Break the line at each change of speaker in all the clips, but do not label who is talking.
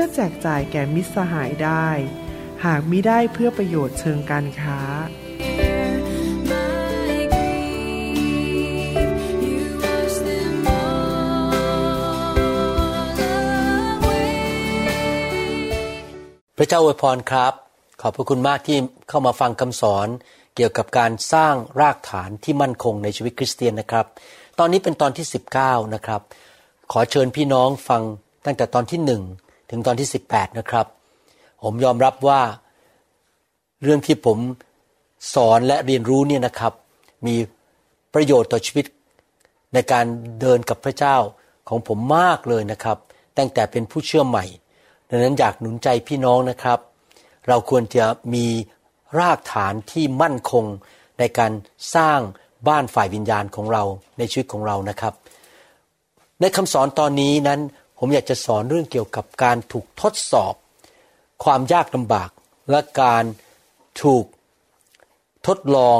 พื่อแจกจ่ายแก่มิตรสหายได้ หากมิได้เพื่อประโยชน์เชิงการค้า
พระเจ้าอวยพรครับ ขอบพระคุณมากที่เข้ามาฟังคำสอนเกี่ยวกับการสร้างรากฐานที่มั่นคงในชีวิตคริสเตียนนะครับ ตอนนี้เป็นตอนที่ 19 นะครับ ขอเชิญพี่น้องฟังตั้งแต่ตอนที่1 ถึงตอนที่ 18 นะครับ ผมยอมรับว่าเรื่องที่ผมสอนและเรียนรู้เนี่ยนะครับ มีประโยชน์ต่อชีวิตในการเดินกับพระเจ้าของผมมากเลยนะครับ ตั้งแต่เป็นผู้เชื่อใหม่ ดังนั้นอยากหนุนใจพี่น้องนะครับ เราควรจะมีรากฐานที่มั่นคงในการสร้างบ้านฝ่ายวิญญาณของเราในชีวิตของเรานะครับ ในคำสอนตอนนี้นั้น ผมอยากจะสอนเรื่องเกี่ยวกับการถูกทดสอบ ความยากลำบาก และการถูกทดลอง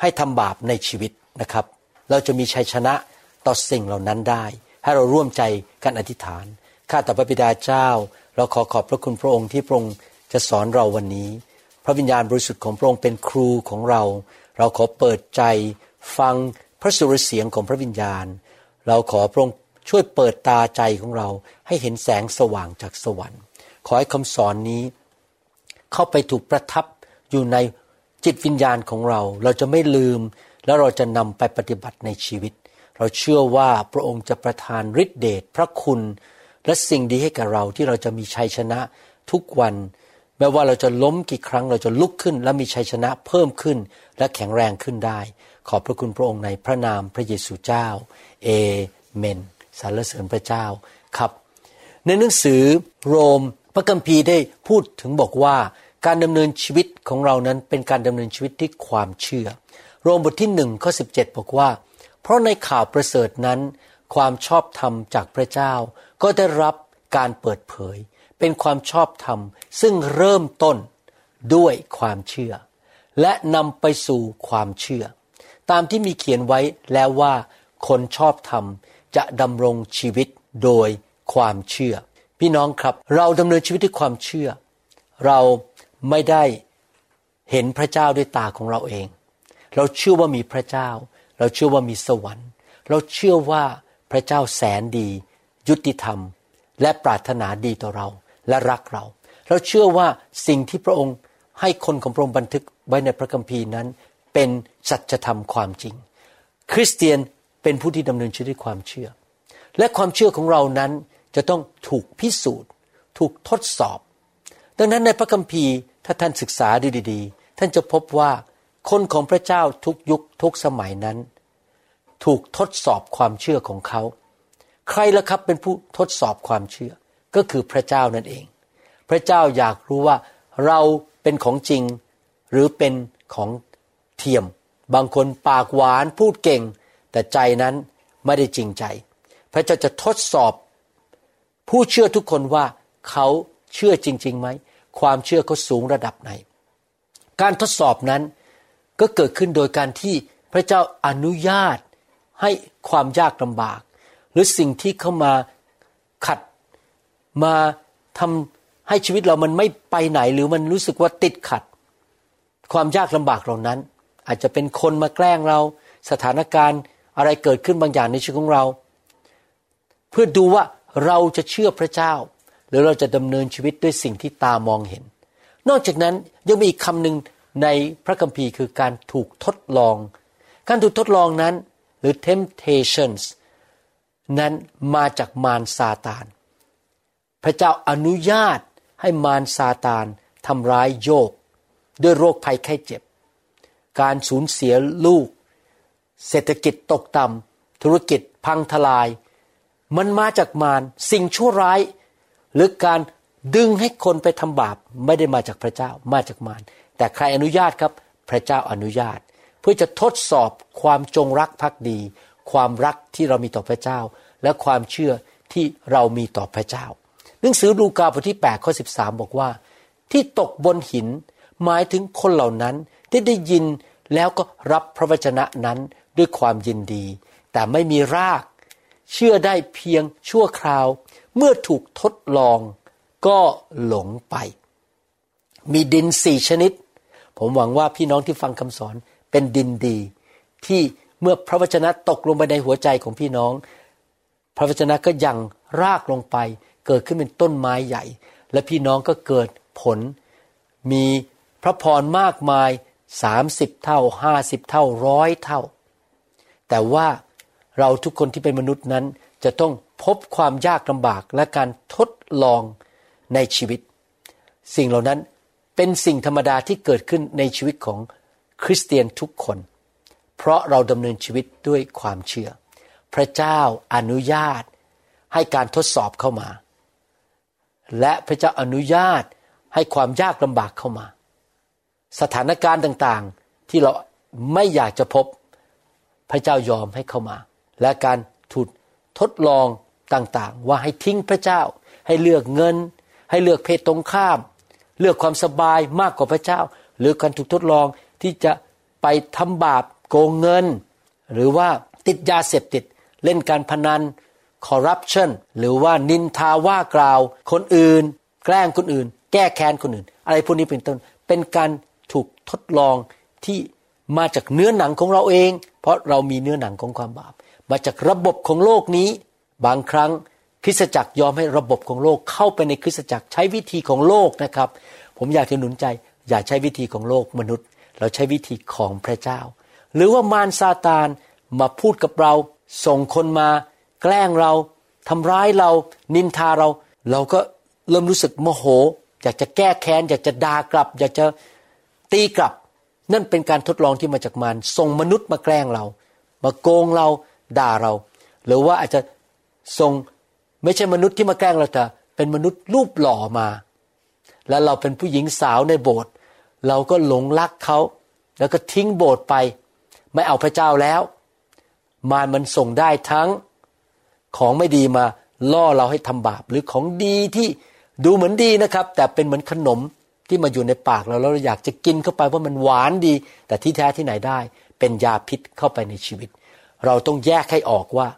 ให้ทำบาปในชีวิตนะครับ เราจะมีชัยชนะต่อสิ่งเหล่านั้นได้ ให้เราร่วมใจกันอธิษฐาน ข้าแต่พระบิดาเจ้า เราขอขอบพระคุณพระองค์ที่พระองค์จะสอนเราวันนี้ พระวิญญาณบริสุทธิ์ของพระองค์เป็นครูของเรา เราขอเปิดใจฟังพระสุรเสียงของพระวิญญาณ เราขอพระองค์ ช่วยเปิดตาใจของเรา ให้เห็นแสงสว่างจากสวรรค์ ขอให้คำสอนนี้ เข้าไปถูกประทับอยู่ในจิตวิญญาณของเรา เราจะไม่ลืม แล้วเราจะนำไปปฏิบัติในชีวิต เราเชื่อว่าพระองค์จะประทานฤทธิเดชพระคุณ และสิ่งดีให้กับเราที่เราจะมีชัยชนะทุกวันแม้ว่าเราจะล้มกี่ครั้งเราจะลุกขึ้น และมีชัยชนะเพิ่มขึ้น และแข็งแรงขึ้นได้ ขอบพระคุณพระองค์ในพระนามพระเยซูเจ้า เอเมน สรรเสริญพระเจ้าครับ ในหนังสือโรมพระคัมภีร์ได้พูดถึงบอกว่าการดำเนินชีวิตของเรานั้นเป็นการดำเนินชีวิตที่ความเชื่อ โรมบทที่หนึ่งข้อสิบอกว่า เพราะในข่าวประเสริฐนั้น ความชอบธรรมจากพระเจ้า ก็ได้รับการเปิดเผย เป็นความชอบธรรม ซึ่งเริ่มต้นด้วยความเชื่อ และนำไปสู่ความเชื่อ ตามที่มีเขียนไว้แล้วว่า คนชอบธรรม จะดำรงชีวิตโดยความเชื่อ พี่น้องครับเราดำเนินชีวิตด้วยความเชื่อ เราไม่ได้เห็นพระเจ้าด้วยตาของเราเอง เราเชื่อว่ามีพระเจ้า เราเชื่อว่ามีสวรรค์ เราเชื่อว่าพระเจ้าแสนดี ยุติธรรม และปรารถนาดีต่อเราและรักเรา เราเชื่อว่าสิ่งที่พระองค์ให้คนของพระองค์บันทึกไว้ในพระคัมภีร์นั้น เป็นสัจธรรมความจริง คริสเตียน เป็นผู้ที่ดำเนินชีวิตความเชื่อ และความเชื่อของเรานั้นจะต้องถูกพิสูจน์ ถูกทดสอบ ดังนั้นในพระคัมภีร์ถ้าท่านศึกษาดูดีๆ ท่านจะพบว่าคนของพระเจ้าทุกยุคทุกสมัยนั้น ถูกทดสอบความเชื่อของเขา ใครละครับเป็นผู้ทดสอบความเชื่อ ก็คือพระเจ้านั่นเอง พระเจ้าอยากรู้ว่าเราเป็นของจริงหรือเป็นของเทียม บางคนปากหวานพูดเก่ง แต่ใจนั้นไม่ได้จริงใจ พระเจ้าจะทดสอบ ผู้เชื่อทุกคนว่าเขาเชื่อจริงๆไหม ความเชื่อเขาสูงระดับไหน การทดสอบนั้นก็เกิดขึ้นโดยการที่พระเจ้าอนุญาตให้ความยากลำบาก หรือสิ่งที่เข้ามาขัดมาทำให้ชีวิตเรามันไม่ไปไหนหรือมันรู้สึกว่าติดขัด ความยากลำบากเหล่านั้น อาจจะเป็นคนมาแกล้งเรา สถานการณ์ อะไรเกิดขึ้นบางอย่างในชีวิตของเรา เพื่อดูว่าเราจะเชื่อพระเจ้า หรือเราจะดำเนินชีวิตด้วยสิ่งที่ตามองเห็น นอกจากนั้นยังมีอีกคำหนึ่งในพระคัมภีร์คือการถูกทดลอง การถูกทดลองนั้น หรือ temptations นั้นมาจากมารซาตาน พระเจ้าอนุญาตให้มารซาตานทำร้ายโยบด้วยโรคภัยไข้เจ็บ การสูญเสียลูก เศรษฐกิจตกต่ำธุรกิจพังทลาย มันมาจากมารสิ่งชั่วร้าย หรือการดึงให้คนไปทำบาปไม่ได้มาจากพระเจ้ามาจากมารแต่ใครอนุญาตครับ พระเจ้าอนุญาต เพื่อจะทดสอบความจงรักภักดี ความรักที่เรามีต่อพระเจ้า และความเชื่อที่เรามีต่อพระเจ้า หนังสือลูกาบทที่8ข้อ13 บอกว่า ที่ตกบนหินหมายถึงคนเหล่านั้นที่ได้ยินแล้วก็รับพระวจนะนั้น ด้วยความยินดี แต่ไม่มีราก เชื่อได้เพียงชั่วคราว เมื่อถูกทดลองก็หลงไป มีดินสี่ชนิด ผมหวังว่าพี่น้องที่ฟังคำสอนเป็นดินดี ที่เมื่อพระวจนะตกลงไปในหัวใจของพี่น้อง พระวจนะก็ยังรากลงไป เกิดขึ้นเป็นต้นไม้ใหญ่ และพี่น้องก็เกิดผล มีพระพรมากมายสามสิบเท่าห้าสิบเท่าร้อยเท่า แต่ว่าเราทุกคนที่เป็นมนุษย์นั้น จะต้องพบความยากลำบากและการทดลองในชีวิต สิ่งเหล่านั้นเป็นสิ่งธรรมดาที่เกิดขึ้นในชีวิตของคริสเตียนทุกคน เพราะเราดำเนินชีวิตด้วยความเชื่อ พระเจ้าอนุญาตให้การทดสอบเข้ามา และพระเจ้าอนุญาตให้ความยากลำบากเข้ามา สถานการณ์ต่างๆที่เราไม่อยากจะพบ พระเจ้ายอมให้เข้ามา และการถูกทดลองต่างๆ ว่าให้ทิ้งพระเจ้า ให้เลือกเงิน ให้เลือกเพศตรงข้าม เลือกความสบายมากกว่าพระเจ้า หรือการถูกทดลองที่จะไปทำบาปโกงเงิน หรือว่าติดยาเสพติด เล่นการพนันคอร์รัปชันหรือว่านินทาว่ากล่าว คนอื่น แกล้งคนอื่น แก้แค้นคนอื่น อะไรพวกนี้เป็นต้นเป็นการถูกทดลองที่ มาจากเนื้อหนังของเราเอง เพราะเรามีเนื้อหนังของความบาป มาจากระบบของโลกนี้ บางครั้งคริสตจักรยอมให้ระบบของโลกเข้าไปในคริสตจักรใช้วิธีของโลกนะครับ ผมอยากจะหนุนใจ อย่าใช้วิธีของโลกมนุษย์ เราใช้วิธีของพระเจ้า หรือว่ามารซาตานมาพูดกับเราส่งคนมา แกล้งเราทำร้ายเรา นินทาเรา เราก็เริ่มรู้สึกโมโห อยากจะแก้แค้น อยากจะด่ากลับ อยากจะตีกลับ นั่นเป็นการทดลองที่มาจากมารส่งมนุษย์มาแกล้งเรา มาโกงเราด่าเรา หรือว่าอาจจะส่งไม่ใช่มนุษย์ที่มาแกล้งเราแต่เป็นมนุษย์รูปหล่อมา แล้วเราเป็นผู้หญิงสาวในโบสถ์เราก็หลงรักเขา แล้วก็ทิ้งโบสถ์ไป ไม่เอาพระเจ้าแล้ว มารมันส่งได้ทั้งของไม่ดีมาล่อเราให้ทำบาป หรือของดีที่ดูเหมือนดีนะครับ แต่เป็นเหมือนขนม ที่มาอยู่ในปากเราแล้วเราอยากจะกินเข้าไปเพราะมันหวานดี แต่ที่แท้ที่ไหนได้ เป็นยาพิษเข้าไปในชีวิต เราต้องแยกให้ออกว่า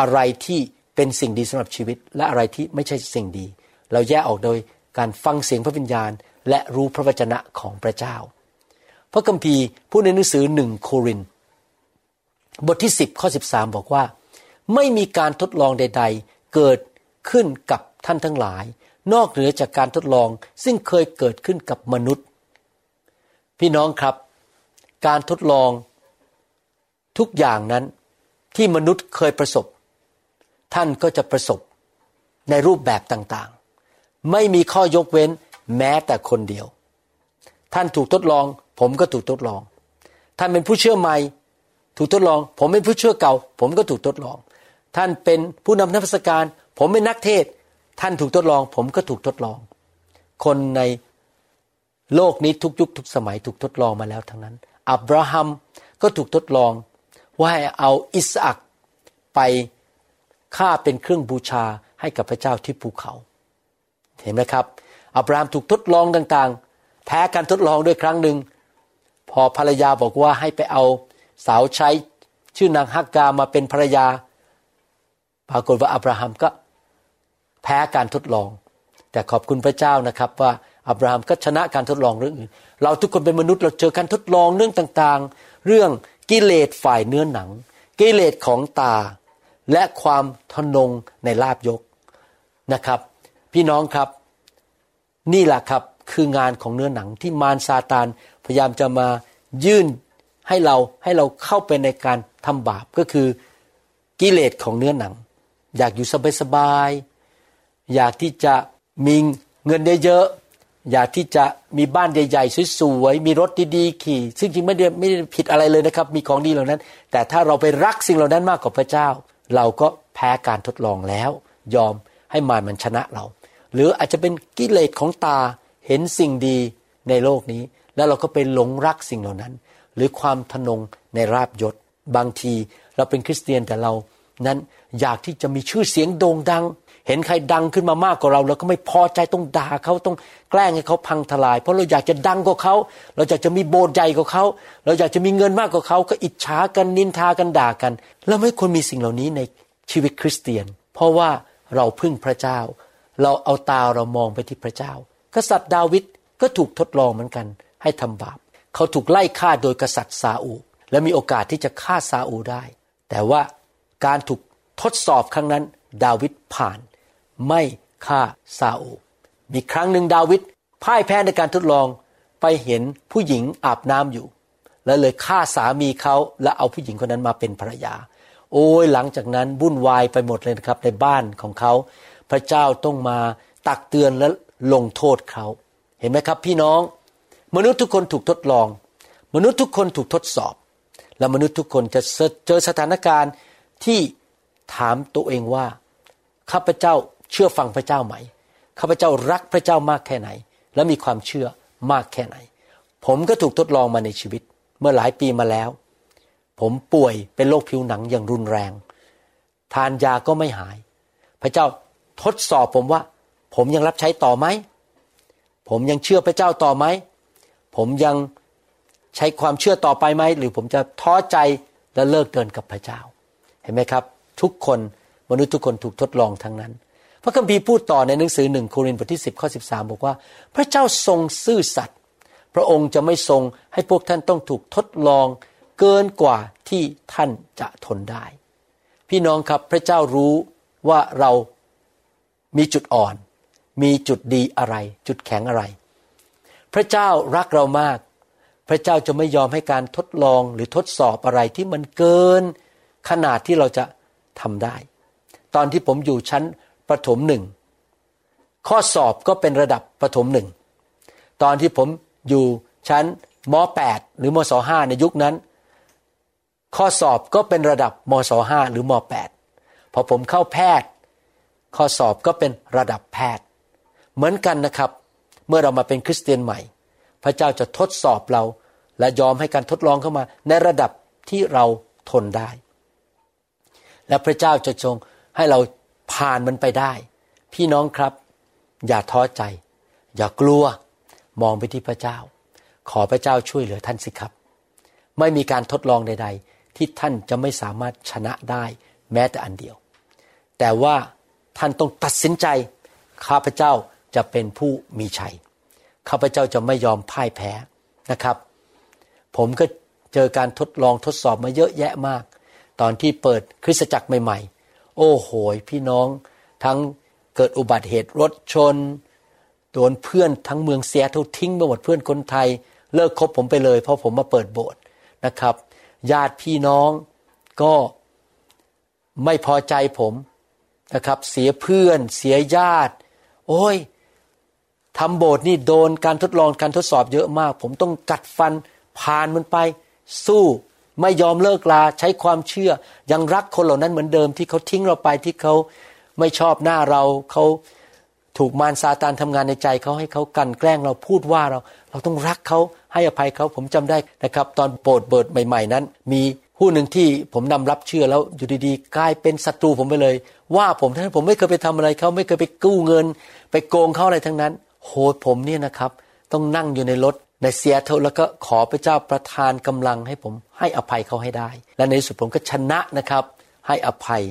อะไรที่เป็นสิ่งดีสำหรับชีวิต และอะไรที่ไม่ใช่สิ่งดี เราแยกออกโดยการฟังเสียงพระวิญญาณ และรู้พระวจนะของพระเจ้า พระคัมภีร์พูดในหนังสือหนึ่งโครินบทที่ 10ข้อ13 บอกว่า ไม่มีการทดลองใด ๆ เกิดขึ้นกับท่านทั้งหลาย นอกเหนือจากการทดลองซึ่งเคยเกิดขึ้นกับมนุษย์ พี่น้องครับ การทดลองทุกอย่างนั้นที่มนุษย์เคยประสบ ท่านก็จะประสบในรูปแบบต่างๆ ไม่มีข้อยกเว้นแม้แต่คนเดียว ท่านถูกทดลอง ผมก็ถูกทดลอง ท่านเป็นผู้เชื่อใหม่ ถูกทดลอง ผมเป็นผู้เชื่อเก่า ผมก็ถูกทดลอง ท่านเป็นผู้นำนักพิสการ ผมเป็นนักเทศ ท่านถูกทดลอง ผมก็ถูกทดลอง คนในโลกนี้ทุกยุคทุกสมัยถูกทดลองมาแล้วทั้งนั้น อับราฮัมก็ถูกทดลอง ว่าให้เอาอิสอักไปฆ่าเป็นเครื่องบูชาให้กับพระเจ้าที่ภูเขา เห็นไหมครับ อับราฮัมถูกทดลองต่างๆ แพ้การทดลองด้วยครั้งหนึ่ง พอภรรยาบอกว่าให้ไปเอาสาวใช้ชื่อนางฮักกามาเป็นภรรยา ปรากฏว่าอับราฮัมก็ แพ้การทดลอง แต่ขอบคุณพระเจ้านะครับว่าอับราฮัมก็ชนะการทดลองเรื่องอื่น เราทุกคนเป็นมนุษย์เราเจอการทดลองเรื่องต่างๆ เรื่องกิเลสฝ่ายเนื้อหนัง กิเลสของตา และความทนงในลาบยกนะครับ พี่น้องครับ นี่แหละครับคืองานของเนื้อหนังที่มารซาตานพยายามจะมายื่นให้เราให้เราเข้าไปในการทำบาปก็คือกิเลสของเนื้อหนัง อยากอยู่สบายๆ อยากที่จะมีเงินเยอะๆอยากที่จะมีบ้านใหญ่ๆสวยๆมีรถดีๆขี่ ซึ่งจริงไม่ได้ไม่ได้ผิดอะไรเลยนะครับ มีของดีเหล่านั้น แต่ถ้าเราไปรักสิ่งเหล่านั้นมากกว่าพระเจ้า เราก็แพ้การทดลองแล้ว ยอมให้มารมันชนะเรา หรืออาจจะเป็นกิเลสของตาเห็นสิ่งดีในโลกนี้ แล้วเราก็ไปหลงรักสิ่งเหล่านั้น หรือความทนงในราบยศบางทีเราเป็นคริสเตียนแต่เรานั้นอยากที่จะมีชื่อเสียงโด่งดัง เห็นใครดังขึ้นมามากกว่าเราเราก็ไม่พอใจต้องด่าเขาต้องแกล้งให้เขาพังทลาย เพราะเราอยากจะดังกว่าเขาเราอยากจะมีโบสถ์ใหญ่กว่าเขาเราอยากจะมีเงินมากกว่าเขาก็อิจฉากันนินทากันด่ากัน เราไม่ควรมีสิ่งเหล่านี้ในชีวิตคริสเตียน เพราะว่าเราพึ่งพระเจ้า เราเอาตาเรามองไปที่พระเจ้า กษัตริย์ดาวิดก็ถูกทดลองเหมือนกัน ให้ทำบาปเขาถูกไล่ฆ่าโดยกษัตริย์ซาอูและมีโอกาสที่จะฆ่าซาอูได้ แต่ว่าการถูกทดสอบครั้งนั้น ดาวิดผ่าน ไม่ฆ่าซาอูมีครั้งหนึ่งดาวิดพ่ายแพ้ในการทดลองไปเห็นผู้หญิงอาบน้ำอยู่ แล้วเลยฆ่าสามีเขาและเอาผู้หญิงคนนั้นมาเป็นภรรยา โอ้ยหลังจากนั้นวุ่นวายไปหมดเลยนะครับในบ้านของเขา พระเจ้าต้องมาตักเตือนและลงโทษเขาเห็นไหมครับพี่น้อง มนุษย์ทุกคนถูกทดลอง มนุษย์ทุกคนถูกทดสอบ และมนุษย์ทุกคนจะเจอสถานการณ์ที่ถามตัวเองว่าข้าพเจ้า เชื่อฟังพระเจ้าไหมข้าพเจ้ารักพระเจ้ามากแค่ไหน และมีความเชื่อมากแค่ไหน ผมก็ถูกทดลองมาในชีวิตเมื่อหลายปีมาแล้ว ผมป่วยเป็นโรคผิวหนังอย่างรุนแรง ทานยาก็ไม่หาย พระเจ้าทดสอบผมว่า ผมยังรับใช้ต่อไหม ผมยังเชื่อพระเจ้าต่อไหม ผมยังใช้ความเชื่อต่อไปไหม หรือผมจะท้อใจและเลิกเดินกับพระเจ้า เห็นไหมครับ ทุกคนมนุษย์ทุกคนถูกทดลองทั้งนั้น พระคัมภีร์พูดต่อในหนังสือหนึ่งโครินธ์บทที่ 10ข้อ13 บอกว่า พระเจ้าทรงซื่อสัตย์พระองค์จะไม่ทรงให้พวกท่านต้องถูกทดลองเกินกว่าที่ท่านจะทนได้ พี่น้องครับพระเจ้ารู้ว่าเรามีจุดอ่อน มีจุดดีอะไร จุดแข็งอะไร พระเจ้ารักเรามาก พระเจ้าจะไม่ยอมให้การทดลองหรือทดสอบอะไรที่มันเกินขนาดที่เราจะทำได้ ตอนที่ผมอยู่ชั้น ประถมหนึ่งข้อสอบก็เป็นระดับประถมหนึ่งตอนที่ผมอยู่ชั้นม .8 หรือมศ .5 ในยุคนั้น ข้อสอบก็เป็นระดับมศ .5 หรือม .8 พอผมเข้าแพทย์ ข้อสอบก็เป็นระดับแพทย์ เหมือนกันนะครับ เมื่อเรามาเป็นคริสเตียนใหม่ พระเจ้าจะทดสอบเรา และยอมให้การทดลองเข้ามา ในระดับที่เราทนได้ และพระเจ้าจะทรงให้เรา ผ่านมันไปได้ พี่น้องครับ อย่าท้อใจ อย่ากลัวมองไปที่พระเจ้า ขอพระเจ้าช่วยเหลือท่านสิครับ ไม่มีการทดลองใด ๆ ที่ท่านจะไม่สามารถชนะได้แม้แต่อันเดียว แต่ว่าท่านต้องตัดสินใจ ข้าพเจ้าจะเป็นผู้มีชัย ข้าพเจ้าจะไม่ยอมพ่ายแพ้นะครับ ผมก็เจอการทดลองทดสอบมาเยอะแยะมาก ตอนที่เปิดคริสตจักรใหม่ โอ้โหพี่น้องทั้งเกิดอุบัติเหตุรถชน โดนเพื่อนทั้งเมืองเสียทุกทิ้งไปหมดเพื่อนคนไทย เลิกคบผมไปเลย เพราะผมมาเปิดโบสถ์นะครับ ญาติพี่น้องก็ไม่พอใจผมนะครับ เสียเพื่อน เสียญาติ โอ้ยทำโบสถ์นี่โดนการทดลองการทดสอบเยอะมาก ผมต้องกัดฟันผ่านมันไป สู้ ไม่ยอมเลิกลาใช้ความเชื่อ ยังรักคนเหล่านั้นเหมือนเดิมที่เขาทิ้งเราไปที่เขาไม่ชอบหน้าเราเขาถูกมารซาตานทำงานในใจเขาให้เขากันแกล้งเราพูดว่าเรา เราต้องรักเขาให้อภัยเขาผมจำได้นะครับ ตอนโปรดเบิดใหม่ ๆ นั้น มีผู้หนึ่งที่ผมนำรับเชื่อแล้วอยู่ดีๆ กลายเป็นศัตรูผมไปเลย ว่าผมท่านผมไม่เคยไปทำอะไรเขาไม่เคยไปกู้เงิน ไปโกงเขาอะไรทั้งนั้น โหผมเนี่ยนะครับ ต้องนั่งอยู่ในรถ ในเซียเทลแล้วก็ขอพระเจ้าประทานกำลังให้ผมให้อภัยเขาให้ได้ และในสุดผมก็ชนะนะครับ ให้อภัย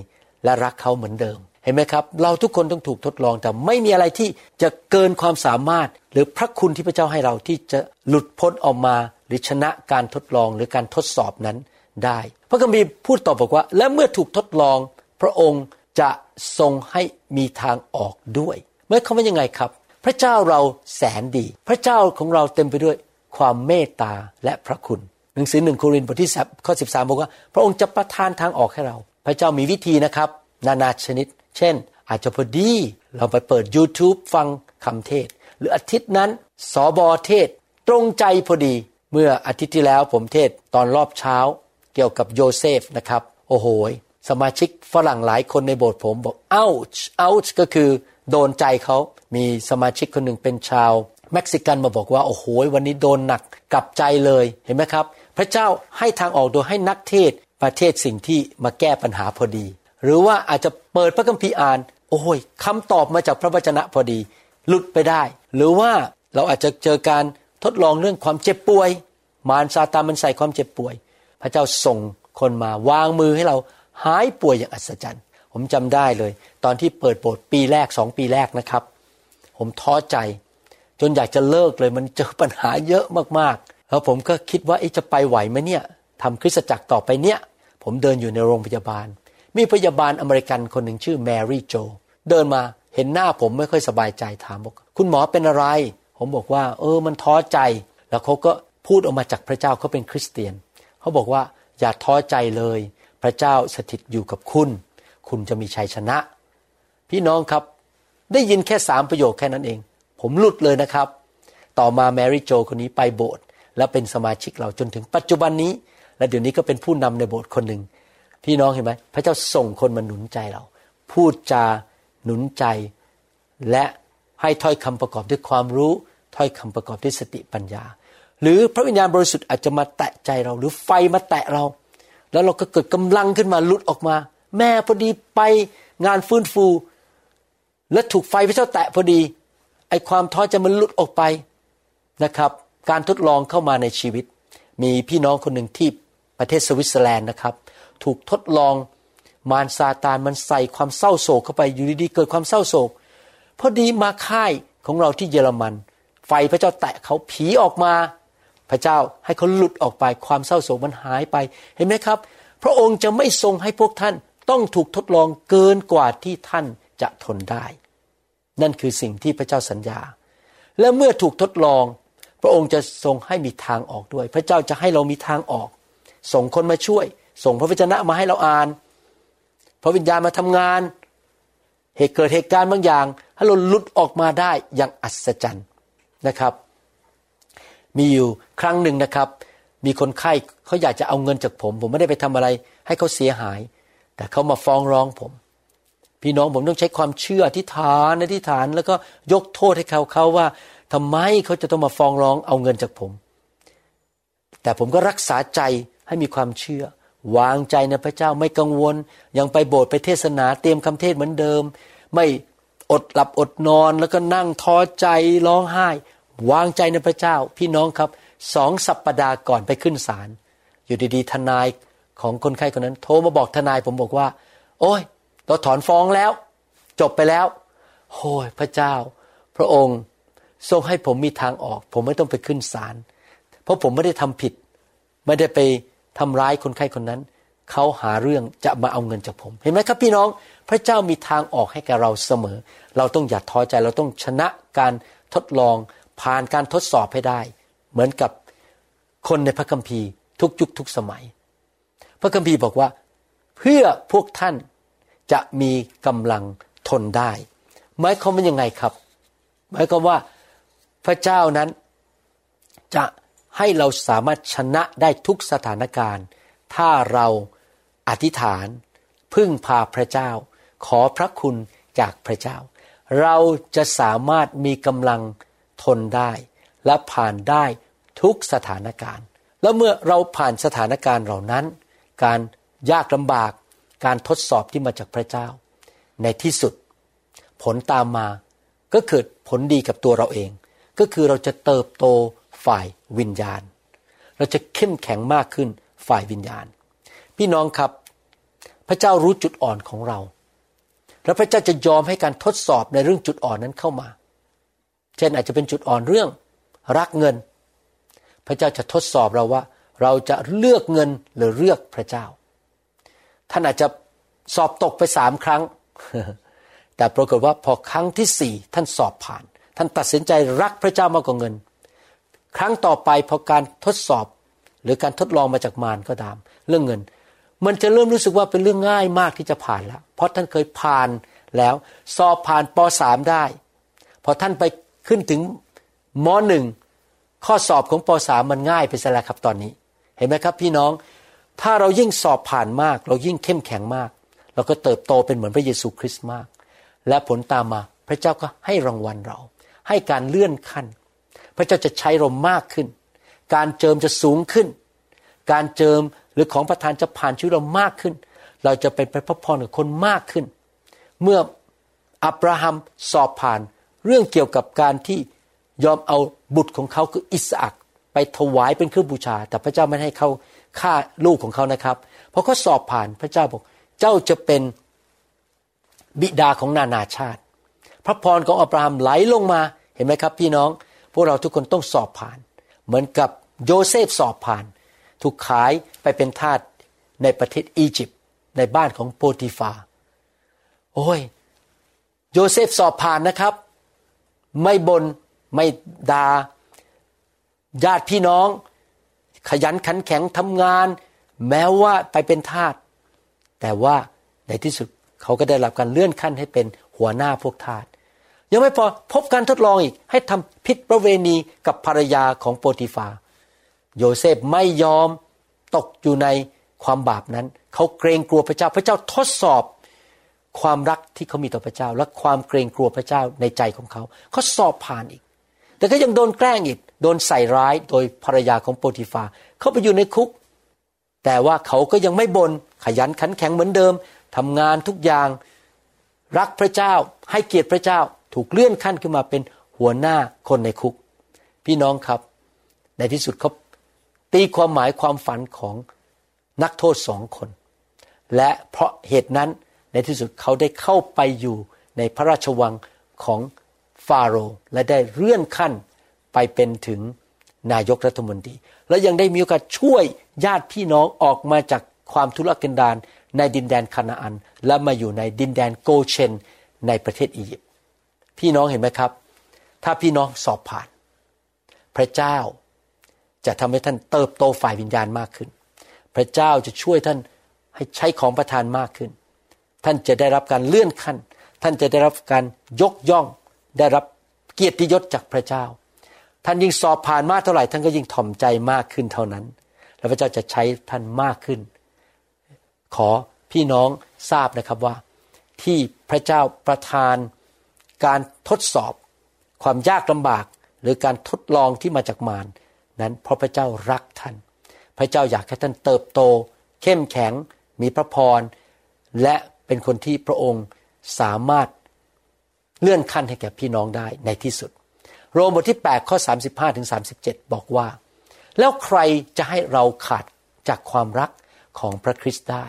และรักเขาเหมือนเดิม เห็นไหมครับ เราทุกคนต้องถูกทดลองแต่ไม่มีอะไรที่จะเกินความสามารถ หรือพระคุณที่พระเจ้าให้เราที่จะหลุดพ้นออกมา หรือชนะการทดลองหรือการทดสอบนั้นได้ พระคัมภีร์พูดต่อบอกว่า และเมื่อถูกทดลองพระองค์จะทรงให้มีทางออกด้วยเมื่อเขาว่ายังไงครับ พระเจ้าเราแสนดี พระเจ้าของเราเต็มไปด้วยความเมตตาและพระคุณ หนังสือหนึ่งโครินธ์บทที่ข้อ13บอกว่า พระองค์จะประทานทางออกให้เรา พระเจ้ามีวิธีนะครับ นานาชนิด เช่น อาจจะพอดีเราไปเปิด YouTube ฟังคำเทศ หรืออาทิตย์นั้นสอบอเทศ ตรงใจพอดี เมื่ออาทิตย์ที่แล้วผมเทศตอนรอบเช้า เกี่ยวกับโยเซฟนะครับ โอ้โหสมาชิกฝรั่งหลายคนในโบสถ์ผมบอก ouch ouch ก็คือ โดนใจเขา มีสมาชิกคนหนึ่งเป็นชาวเม็กซิกันมาบอกว่าโอ้โหวันนี้โดนหนักกลับใจเลยเห็นไหมครับ พระเจ้าให้ทางออกโดยให้นักเทศประเทศสิ่งที่มาแก้ปัญหาพอดี หรือว่าอาจจะเปิดพระคัมภีร์อ่าน โอ้ยคำตอบมาจากพระวจนะพอดี หลุดไปได้ หรือว่าเราอาจจะเจอการทดลองเรื่องความเจ็บป่วย มารซาตานมันใส่ความเจ็บป่วย พระเจ้าส่งคนมาวางมือให้เราหายป่วยอย่างอัศจรรย์ ผมจำได้เลย ตอนที่เปิดโบสถ์ปีแรกสองปีแรกนะครับ ผมท้อใจ จนอยากจะเลิกเลยมันเจอปัญหาเยอะมากๆ แล้วผมก็คิดว่าจะไปไหวไหมเนี่ยทำคริสตจักรต่อไปเนี่ย ผมเดินอยู่ในโรงพยาบาล มีพยาบาลอเมริกันคนหนึ่งชื่อแมรี่โจ เดินมาเห็นหน้าผมไม่ค่อยสบายใจถามบอกคุณหมอเป็นอะไร ผมบอกว่า เออมันท้อใจ แล้วเขาก็พูดออกมาจากพระเจ้าเขาเป็นคริสเตียนเขาบอกว่าอย่าท้อใจเลย พระเจ้าสถิตอยู่กับคุณ คุณจะมีชัยชนะ พี่น้องครับ ได้ยินแค่สามประโยคแค่นั้นเอง ผมหลุดเลยนะครับ ต่อมาแมรี่โจคนนี้ไปโบสถ์และเป็นสมาชิกเราจนถึงปัจจุบันนี้ และเดี๋ยวนี้ก็เป็นผู้นำในโบสถ์คนหนึ่งพี่น้องเห็นไหมพระเจ้าส่งคนมาหนุนใจเรา พูดจาหนุนใจ และให้ถ้อยคำประกอบด้วยความรู้ ถ้อยคำประกอบด้วยสติปัญญา หรือพระวิญญาณบริสุทธิ์อาจจะมาแตะใจเรา หรือไฟมาแตะเรา แล้วเราก็เกิดกำลังขึ้นมาลุดออกมา แม่พอดีไปงานฟื้นฟู และถูกไฟพระเจ้าแตะพอดี ไอความท้อจะมันลุดออกไปนะครับ การทดลองเข้ามาในชีวิต มีพี่น้องคนหนึ่งที่ประเทศสวิตเซอร์แลนด์นะครับ ถูกทดลองมารซาตานมันใส่ความเศร้าโศกเข้าไปอยู่ดีๆเกิดความเศร้าโศกพอดีมาค่ายของเราที่เยอรมัน ไฟพระเจ้าแตะเขาผีออกมา พระเจ้าให้เขาหลุดออกไปความเศร้าโศกมันหายไปเห็นไหมครับ พระองค์จะไม่ทรงให้พวกท่านต้องถูกทดลองเกินกว่าที่ท่านจะทนได้ นั่นคือสิ่งที่พระเจ้าสัญญา และเมื่อถูกทดลอง พระองค์จะทรงให้มีทางออกด้วย พระเจ้าจะให้เรามีทางออก ส่งคนมาช่วย ส่งพระวจนะมาให้เราอ่าน พระวิญญาณมาทำงาน เหตุเกิดเหตุการณ์บางอย่างให้เราหลุดออกมาได้อย่างอัศจรรย์นะครับ มีอยู่ครั้งหนึ่งนะครับ มีคนไข้เขาอยากจะเอาเงินจากผม ผมไม่ได้ไปทำอะไร ให้เขาเสียหาย แต่เขามาฟ้องร้องผม พี่น้องผมต้องใช้ความเชื่อที่ฐานอธิษฐานแล้วก็ยกโทษให้เขาเขาว่าทำไมเขาจะต้องมาฟ้องร้องเอาเงินจากผม แต่ผมก็รักษาใจให้มีความเชื่อ วางใจในพระเจ้าไม่กังวล ยังไปโบสถ์ไปเทศนาเตรียมคำเทศเหมือนเดิม ไม่อดหลับอดนอนแล้วก็นั่งท้อใจร้องไห้ วางใจในพระเจ้า พี่น้องครับสองสัปปดาห์ก่อนไปขึ้นศาลอยู่ดีๆทนายของคนไข้คนนั้น โทรมาบอกทนายผมบอกว่า โอ้ย เราถอนฟ้องแล้ว จบไปแล้วโอ้ยพระเจ้า พระองค์ทรงให้ผมมีทางออก ผมไม่ต้องไปขึ้นศาลเพราะผมไม่ได้ทำผิด ไม่ได้ไปทำร้ายคนไข้คนนั้น เขาหาเรื่องจะมาเอาเงินจากผม เห็นไหมครับพี่น้อง พระเจ้ามีทางออกให้แกเราเสมอ เราต้องอย่าท้อใจเราต้องชนะการทดลองผ่านการทดสอบให้ได้ เหมือนกับคนในพระคัมภีร์ทุกยุคทุกสมัย พระคัมภีร์บอกว่า เพื่อพวกท่าน จะมีกำลังทนได้ หมายความว่ายังไงครับ หมายความว่าพระเจ้านั้น จะให้เราสามารถชนะได้ทุกสถานการณ์ ถ้าเราอธิษฐาน พึ่งพาพระเจ้า ขอพระคุณจากพระเจ้า เราจะสามารถมีกำลังทนได้ และผ่านได้ทุกสถานการณ์ แล้วเมื่อเราผ่านสถานการณ์เหล่านั้น การยากลำบาก การทดสอบที่มาจากพระเจ้า ในที่สุด ผลตามมาก็เกิดผลดีกับตัวเราเอง ก็คือเราจะเติบโตฝ่ายวิญญาณ เราจะเข้มแข็งมากขึ้นฝ่ายวิญญาณ พี่น้องครับ พระเจ้ารู้จุดอ่อนของเรา แล้วพระเจ้าจะยอมให้การทดสอบในเรื่องจุดอ่อนนั้นเข้ามา เช่นอาจจะเป็นจุดอ่อนเรื่อง รักเงิน พระเจ้าจะทดสอบเราว่า เราจะเลือกเงินหรือเลือกพระเจ้า ท่านอาจจะสอบตกไปสามครั้ง แต่ปรากฏว่าพอครั้งที่สี่ท่านสอบผ่าน ท่านตัดสินใจรักพระเจ้ามากกว่าเงิน ครั้งต่อไปพอการทดสอบหรือการทดลองมาจากมารก็ตาม เรื่องเงิน มันจะเริ่มรู้สึกว่าเป็นเรื่องง่ายมากที่จะผ่านแล้ว เพราะท่านเคยผ่านแล้วสอบผ่านป .3 ได้ พอท่านไปขึ้นถึงม .1 ข้อสอบของป .3 มันง่ายไปซะแล้วครับตอนนี้ เห็นไหมครับพี่น้อง ถ้าเรายิ่งสอบผ่านมาก เรายิ่งเข้มแข็งมาก เราก็เติบโตเป็นเหมือนพระเยซูคริสต์มาก และผลตามมาพระเจ้าก็ให้รางวัลเรา ให้การเลื่อนขั้น พระเจ้าจะใช้เรามากขึ้น การเจิมจะสูงขึ้น การเจิมหรือของประทานจะผ่านชีวิตเรามากขึ้น เราจะเป็นพระพรกับคนมากขึ้น เมื่ออับราฮัมสอบผ่านเรื่องเกี่ยวกับการที่ยอมเอาบุตรของเขาคืออิสอักไปถวายเป็นเครื่องบูชา แต่พระเจ้าไม่ให้เขา ฆ่าลูกของเขานะครับเพราะเขาสอบผ่านพระเจ้าบอกเจ้าจะเป็นบิดาของนานาชาติ พระพรของอับราฮัมไหลลงมาเห็นไหมครับ พี่น้อง พวกเราทุกคนต้องสอบผ่าน เหมือนกับโยเซฟสอบผ่าน ถูกขายไปเป็นทาสในประเทศอียิปต์ในบ้านของโปติฟา โอ้ย โยเซฟสอบผ่านนะครับ ไม่บ่นไม่ดา่าญาติพี่น้อง ขยันขันแข็งทำงาน แม้ว่าไปเป็นทาสแต่ว่าในที่สุดเขาก็ได้รับการเลื่อนขั้นให้เป็นหัวหน้าพวกทาสยังไม่พอพบการทดลองอีก ให้ทำพิษประเวณีกับภรรยาของโปติฟา โยเซฟไม่ยอมตกอยู่ในความบาปนั้น เขาเกรงกลัวพระเจ้าพระเจ้าทดสอบ ความรักที่เขามีต่อพระเจ้า และความเกรงกลัวพระเจ้าในใจของเขา เขาสอบผ่านอีก แต่ก็ยังโดนแกล้งอีกโดนใส่ร้ายโดยภรรยาของโปติฟาเขาไปอยู่ในคุก แต่ว่าเขาก็ยังไม่บน่นขยันขันแข็งเหมือนเดิมทำงานทุกอย่าง รักพระเจ้า ให้เกียรติพระเจ้า ถูกเลื่อนขั้นขึ้นมาเป็นหัวหน้าคนในคุก พี่น้องครับ ในที่สุดเขาตีความหมายความฝันของนักโทษสองคน และเพราะเหตุนั้นในที่สุดเขาได้เข้าไปอยู่ในพระราชวังของฟาโรห์และได้เลื่อนขั้น ไปเป็นถึงนายกรัฐมนตรี และยังได้มีโอกาสช่วยญาติพี่น้องออกมาจากความทุรกันดารในดินแดนคานาอัน และมาอยู่ในดินแดนโกเชน ในประเทศอียิปต์พี่น้องเห็นไหมครับ ถ้าพี่น้องสอบผ่าน พระเจ้าจะทำให้ท่านเติบโตฝ่ายวิญญาณมากขึ้น พระเจ้าจะช่วยท่านให้ใช้ของประทานมากขึ้น ท่านจะได้รับการเลื่อนขั้น ท่านจะได้รับการยกย่อง ได้รับเกียรติยศจากพระเจ้า ท่านยิ่งสอบผ่านมากเท่าไหร่ ท่านก็ยิ่งถ่อมใจมากขึ้นเท่านั้น แล้วพระเจ้าจะใช้ท่านมากขึ้น ขอพี่น้องทราบนะครับว่า ที่พระเจ้าประทานการทดสอบ ความยากลำบาก หรือการทดลองที่มาจากมารนั้นเพราะพระเจ้ารักท่าน พระเจ้าอยากให้ท่านเติบโต เข้มแข็ง มีพระพร และเป็นคนที่พระองค์สามารถเลื่อนขั้นให้แก่พี่น้องได้ในที่สุด โรมบทที่ 8 ข้อ 35ถึง37 บอกว่า แล้วใครจะให้เราขาดจากความรักของพระคริสต์ได้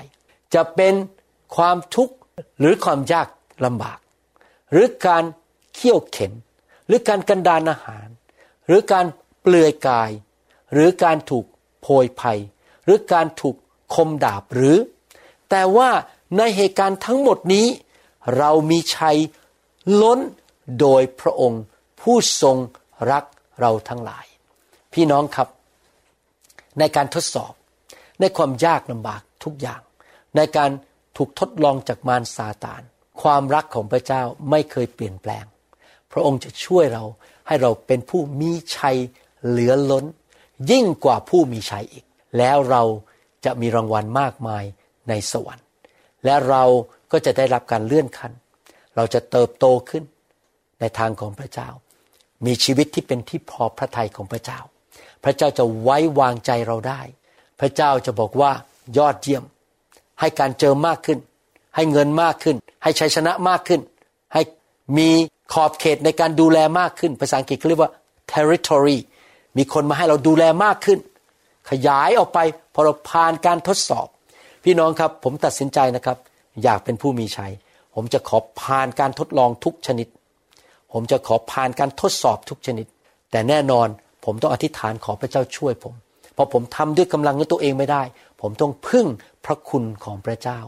จะเป็นความทุกข์หรือความยากลำบาก หรือการเขี่ยวเข็น หรือการกันดานอาหาร หรือการเปลือยกาย หรือการถูกโพยภัย หรือการถูกคมดาบหรือ แต่ว่าในเหตุการณ์ทั้งหมดนี้ เรามีชัยล้นโดยพระองค์ ผู้ทรงรักเราทั้งหลาย พี่น้องครับ ในการทดสอบ ในความยากลำบากทุกอย่าง ในการถูกทดลองจากมารซาตาน ความรักของพระเจ้าไม่เคยเปลี่ยนแปลง พระองค์จะช่วยเราให้เราเป็นผู้มีชัยเหลือล้น ยิ่งกว่าผู้มีชัยอีก แล้วเราจะมีรางวัลมากมายในสวรรค์ และเราก็จะได้รับการเลื่อนขั้น เราจะเติบโตขึ้นในทางของพระเจ้า มีชีวิตที่เป็นที่พอพระทัยของพระเจ้า พระเจ้าจะไว้วางใจเราได้ พระเจ้าจะบอกว่ายอดเยี่ยม ให้การเจอมากขึ้น ให้เงินมากขึ้น ให้ชัยชนะมากขึ้น ให้มีขอบเขตในการดูแลมากขึ้น ภาษาอังกฤษเขาเรียกว่า territory มีคนมาให้เราดูแลมากขึ้น ขยายออกไปพอเราผ่านการทดสอบ พี่น้องครับผมตัดสินใจนะครับ อยากเป็นผู้มีชัย ผมจะขอผ่านการทดลองทุกชนิด ผมจะขอผ่านการทดสอบทุกชนิด แต่แน่นอนผมต้องอธิษฐานขอพระเจ้าช่วยผม เพราะผมทำด้วยกำลังของตัวเองไม่ได้ ผมต้องพึ่งพระคุณของพระเจ้า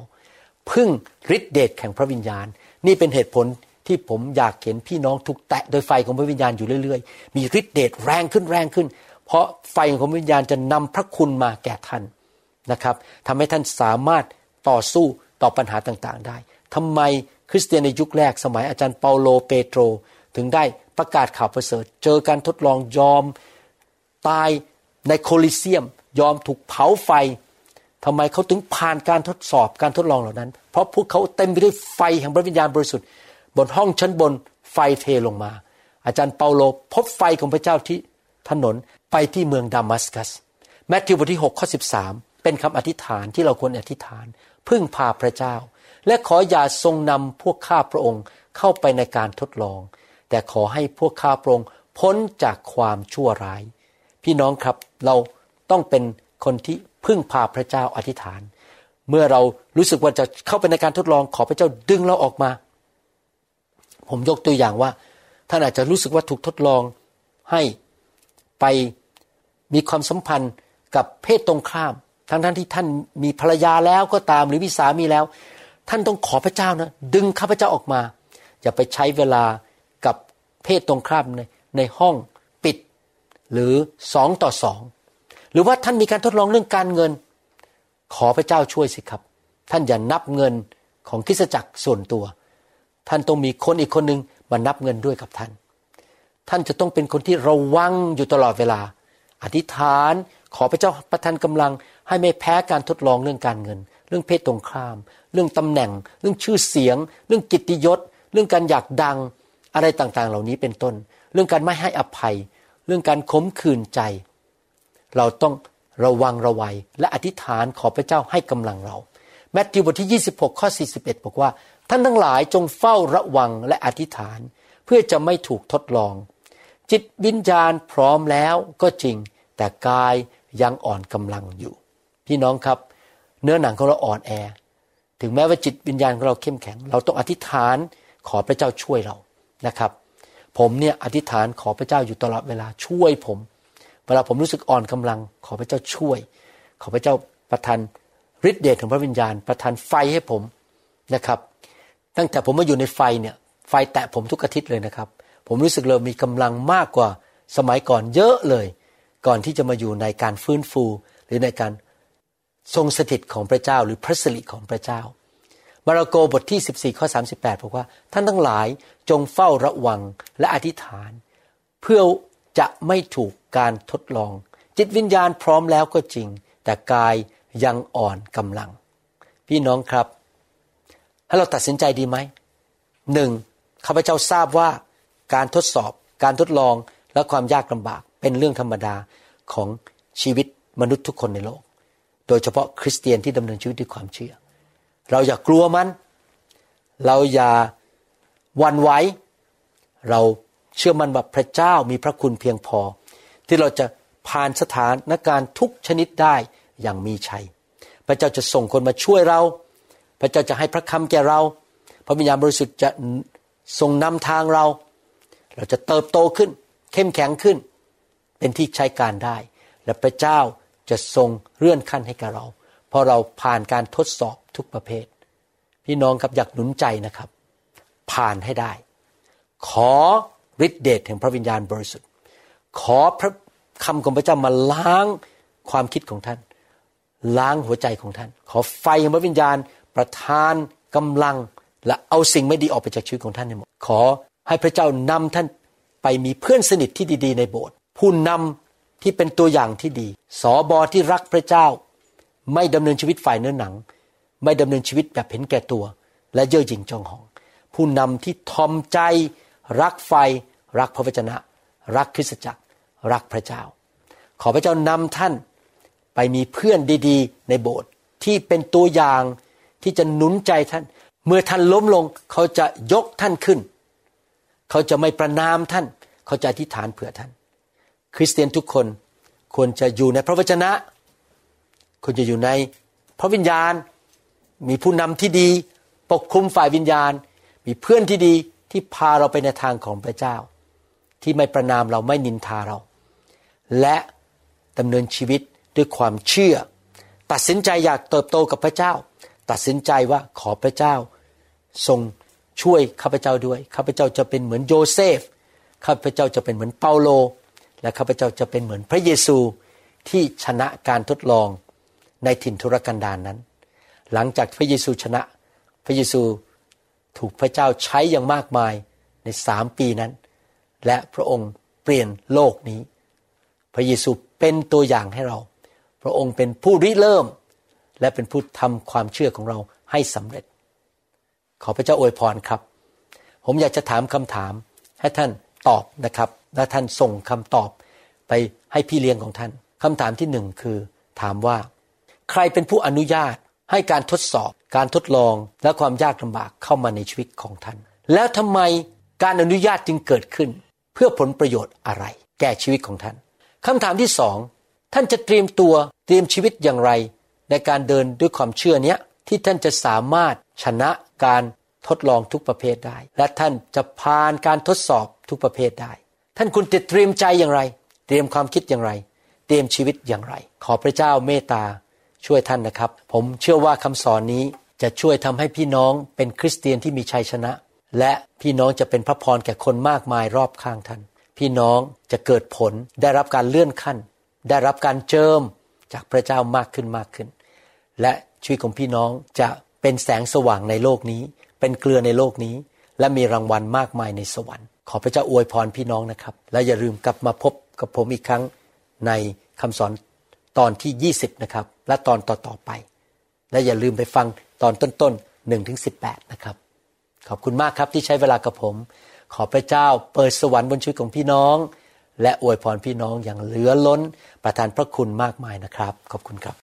พึ่งฤทธิเดชแห่งพระวิญญาณ นี่เป็นเหตุผลที่ผมอยากเห็นพี่น้องถูกแตะโดยไฟของพระวิญญาณอยู่เรื่อยๆ มีฤทธิเดชแรงขึ้นแรงขึ้น เพราะไฟของพระวิญญาณจะนำพระคุณมาแก่ท่านนะครับทำให้ท่านสามารถต่อสู้ต่อปัญหาต่างๆ ได้ทำไมคริสเตียนในยุคแรกสมัยอาจารย์เปาโลเปโตร ถึงได้ประกาศข่าวประเสริฐ เจอการทดลองยอมตายในโคลิเซียม ยอมถูกเผาไฟทำไมเขาถึงผ่านการทดสอบการทดลองเหล่านั้น เพราะพวกเขาเต็มไปด้วยไฟแห่งพระวิญญาณบริสุทธิ์ บนห้องชั้นบนไฟเทลงมา อาจารย์เปาโลพบไฟของพระเจ้าที่ถนนไปที่เมืองดามัสกัสแมทธิวบทที่6ข้อ13 เป็นคำอธิษฐานที่เราควรอธิษฐาน พึ่งพาพระเจ้า และขออย่าทรงนำพวกข้าพระองค์เข้าไปในการทดลอง แต่ขอให้พวกข้าพระองค์พ้นจากความชั่วร้าย พี่น้องครับเราต้องเป็นคนที่พึ่งพาพระเจ้าอธิษฐาน เมื่อเรารู้สึกว่าจะเข้าไปในการทดลองขอพระเจ้าดึงเราออกมา ผมยกตัวอย่างว่าท่านอาจจะรู้สึกว่าถูกทดลองให้ไปมีความสัมพันธ์กับเพศตรงข้าม ทั้งท่านที่ท่านมีภรรยาแล้วก็ตามหรือมีสามีแล้ว ท่านต้องขอพระเจ้านะดึงข้าพเจ้าออกมา อย่าไปใช้เวลา เพศตรงข้ามในในห้องปิด หรือสองต่อสองหรือว่าท่านมีการทดลองเรื่องการเงิน ขอพระเจ้าช่วยสิครับ ท่านอย่านับเงินของคริสจักรส่วนตัว ท่านต้องมีคนอีกคนหนึ่งมานับเงินด้วยกับท่าน ท่านจะต้องเป็นคนที่ระวังอยู่ตลอดเวลา อธิษฐานขอพระเจ้าประทานกำลัง ให้ไม่แพ้การทดลองเรื่องการเงิน เรื่องเพศตรงข้าม เรื่องตำแหน่ง เรื่องชื่อเสียง เรื่องกิตติยศ เรื่องการอยากดัง อะไรต่างๆ เหล่านี้เป็นต้น เรื่องการไม่ให้อภัย เรื่องการขมขื่นใจ เราต้องระวังระวัยและอธิษฐานขอพระเจ้าให้กำลังเราแมทธิวบทที่ 26 ข้อ 41 บอกว่า ท่านทั้งหลายจงเฝ้าระวังและอธิษฐาน เพื่อจะไม่ถูกทดลอง จิตวิญญาณพร้อมแล้วก็จริง แต่กายยังอ่อนกำลังอยู่ พี่น้องครับ เนื้อหนังของเราอ่อนแอ ถึงแม้ว่าจิตวิญญาณของเราเข้มแข็ง เราต้องอธิษฐานขอพระเจ้าช่วยเรา นะครับ ผมเนี่ยอธิษฐานขอพระเจ้าอยู่ตลอดเวลาช่วยผม เวลาผมรู้สึกอ่อนกำลัง ขอพระเจ้าช่วย ขอพระเจ้าประทานฤทธิเดชของพระวิญญาณ ประทานไฟให้ผมนะครับ ตั้งแต่ผมมาอยู่ในไฟเนี่ยไฟแตะผมทุกอาทิตย์เลยนะครับ ผมรู้สึกเลยมีกำลังมากกว่าสมัยก่อนเยอะเลย ก่อนที่จะมาอยู่ในการฟื้นฟู หรือในการทรงสถิตของพระเจ้า หรือพระสิริของพระเจ้ามาระโกบทที่ 14 ข้อ 38บอกว่า ท่านทั้งหลาย จงเฝ้าระวังและอธิษฐาน เพื่อจะไม่ถูกการทดลอง จิตวิญญาณพร้อมแล้วก็จริง แต่กายยังอ่อนกำลัง พี่น้องครับให้เราตัดสินใจดีไหมหนึ่งข้าพเจ้าทราบว่าการทดสอบ การทดลองและความยากลำบาก เป็นเรื่องธรรมดาของชีวิตมนุษย์ทุกคนในโลก โดยเฉพาะคริสเตียนที่ดำเนินชีวิตด้วยความเชื่อ เราอย่ากลัวมัน เราอย่า วันไหว เราเชื่อมันว่าพระเจ้ามีพระคุณเพียงพอ ที่เราจะผ่านสถานการณ์ทุกชนิดได้อย่างมีชัย พระเจ้าจะส่งคนมาช่วยเรา พระเจ้าจะให้พระคำแก่เรา พระวิญญาณบริสุทธิ์จะทรงนำทางเรา เราจะเติบโตขึ้น เข้มแข็งขึ้น เป็นที่ใช้การได้ และพระเจ้าจะทรงเลื่อนขั้นให้กับเรา เพราะเราผ่านการทดสอบทุกประเภท พี่น้องครับอยากหนุนใจนะครับ ผ่านให้ได้ ขอฤทธิเดชแห่งพระวิญญาณบริสุทธิ์ ขอพระคำของพระเจ้ามาล้างความคิดของท่าน ล้างหัวใจของท่าน ขอไฟของพระวิญญาณประทานกำลังและเอาสิ่งไม่ดีออกไปจากชีวิตของท่านให้หมด ขอให้พระเจ้านำท่านไปมีเพื่อนสนิทที่ดี ๆ ในโบสถ์ผู้นำที่เป็นตัวอย่างที่ดีสอบอที่รักพระเจ้า ไม่ดำเนินชีวิตฝ่ายเนื้อหนัง ไม่ดำเนินชีวิตแบบเห็นแก่ตัว และเย่อหยิ่งจองหอง ผู้นำที่ทอมใจ รักไฟ รักพระวจนะ รักคริสตจักร รักพระเจ้า ขอพระเจ้านำท่านไปมีเพื่อนดีๆ ในโบสถ์ที่เป็นตัวอย่างที่จะหนุนใจท่าน เมื่อท่านล้มลง เขาจะยกท่านขึ้น เขาจะไม่ประนามท่าน เขาจะอธิษฐานเผื่อท่าน คริสเตียนทุกคนควรจะอยู่ในพระวจนะควรจะอยู่ในพระวิญญาณ มีผู้นำที่ดี ปกคุมฝ่ายวิญญาณ มีเพื่อนที่ดีที่พาเราไปในทางของพระเจ้า ที่ไม่ประนามเราไม่นินทาเรา และดำเนินชีวิตด้วยความเชื่อ ตัดสินใจอยากเติบโตกับพระเจ้า ตัดสินใจว่าขอพระเจ้า ทรงช่วยข้าพเจ้าด้วยข้าพเจ้าจะเป็นเหมือนโยเซฟข้าพเจ้าจะเป็นเหมือนเปาโล และข้าพเจ้าจะเป็นเหมือนพระเยซูที่ชนะการทดลองในถิ่นทุรกันดารนนั้น หลังจากพระเยซูชนะ พระเยซู ถูกพระเจ้าใช้อย่างมากมายในสามปีนั้น และพระองค์เปลี่ยนโลกนี้ พระเยซูเป็นตัวอย่างให้เรา พระองค์เป็นผู้ริเริ่ม และเป็นผู้ทำความเชื่อของเราให้สำเร็จ ขอพระเจ้าอวยพรครับ ผมอยากจะถามคำถามให้ท่านตอบนะครับ และท่านส่งคำตอบไปให้พี่เลี้ยงของท่านคำถามที่หนึ่งคือ ถามว่า ใครเป็นผู้อนุญาตให้การทดสอบ การทดลองและความยากลำบากเข้ามาในชีวิตของท่าน แล้วทำไมการอนุญาตจึงเกิดขึ้น เพื่อผลประโยชน์อะไร แก่ชีวิตของท่านคำถามที่สองท่านจะเตรียมตัวเตรียมชีวิตอย่างไร ในการเดินด้วยความเชื่อเนี้ยที่ท่านจะสามารถชนะการทดลองทุกประเภทได้ และท่านจะผ่านการทดสอบทุกประเภทได้ ท่านคุณจะเตรียมใจอย่างไร เตรียมความคิดอย่างไร เตรียมชีวิตอย่างไร ขอพระเจ้าเมตตาช่วยท่านนะครับ ผมเชื่อว่าคำสอนนี้ จะช่วยทำให้พี่น้องเป็นคริสเตียนที่มีชัยชนะ และพี่น้องจะเป็นพระพรแก่คนมากมายรอบข้างท่าน พี่น้องจะเกิดผลได้รับการเลื่อนขั้น ได้รับการเจิมจากพระเจ้ามากขึ้นมากขึ้น และชีวิตของพี่น้องจะเป็นแสงสว่างในโลกนี้ เป็นเกลือในโลกนี้ และมีรางวัลมากมายในสวรรค์ ขอพระเจ้าอวยพรพี่น้องนะครับ และอย่าลืมกลับมาพบกับผมอีกครั้งในคำสอนตอนที่ 20 นะครับ และตอนต่อๆไป และอย่าลืมไปฟัง ตอนต้นๆ1ถึง18นะครับ ขอบคุณมากครับที่ใช้เวลากับผม ขอพระเจ้าเปิดสวรรค์บนชีวิตของพี่น้อง และอวยพรพี่น้องอย่างเหลือล้นประทานพระคุณมากมายนะครับ ขอบคุณครับ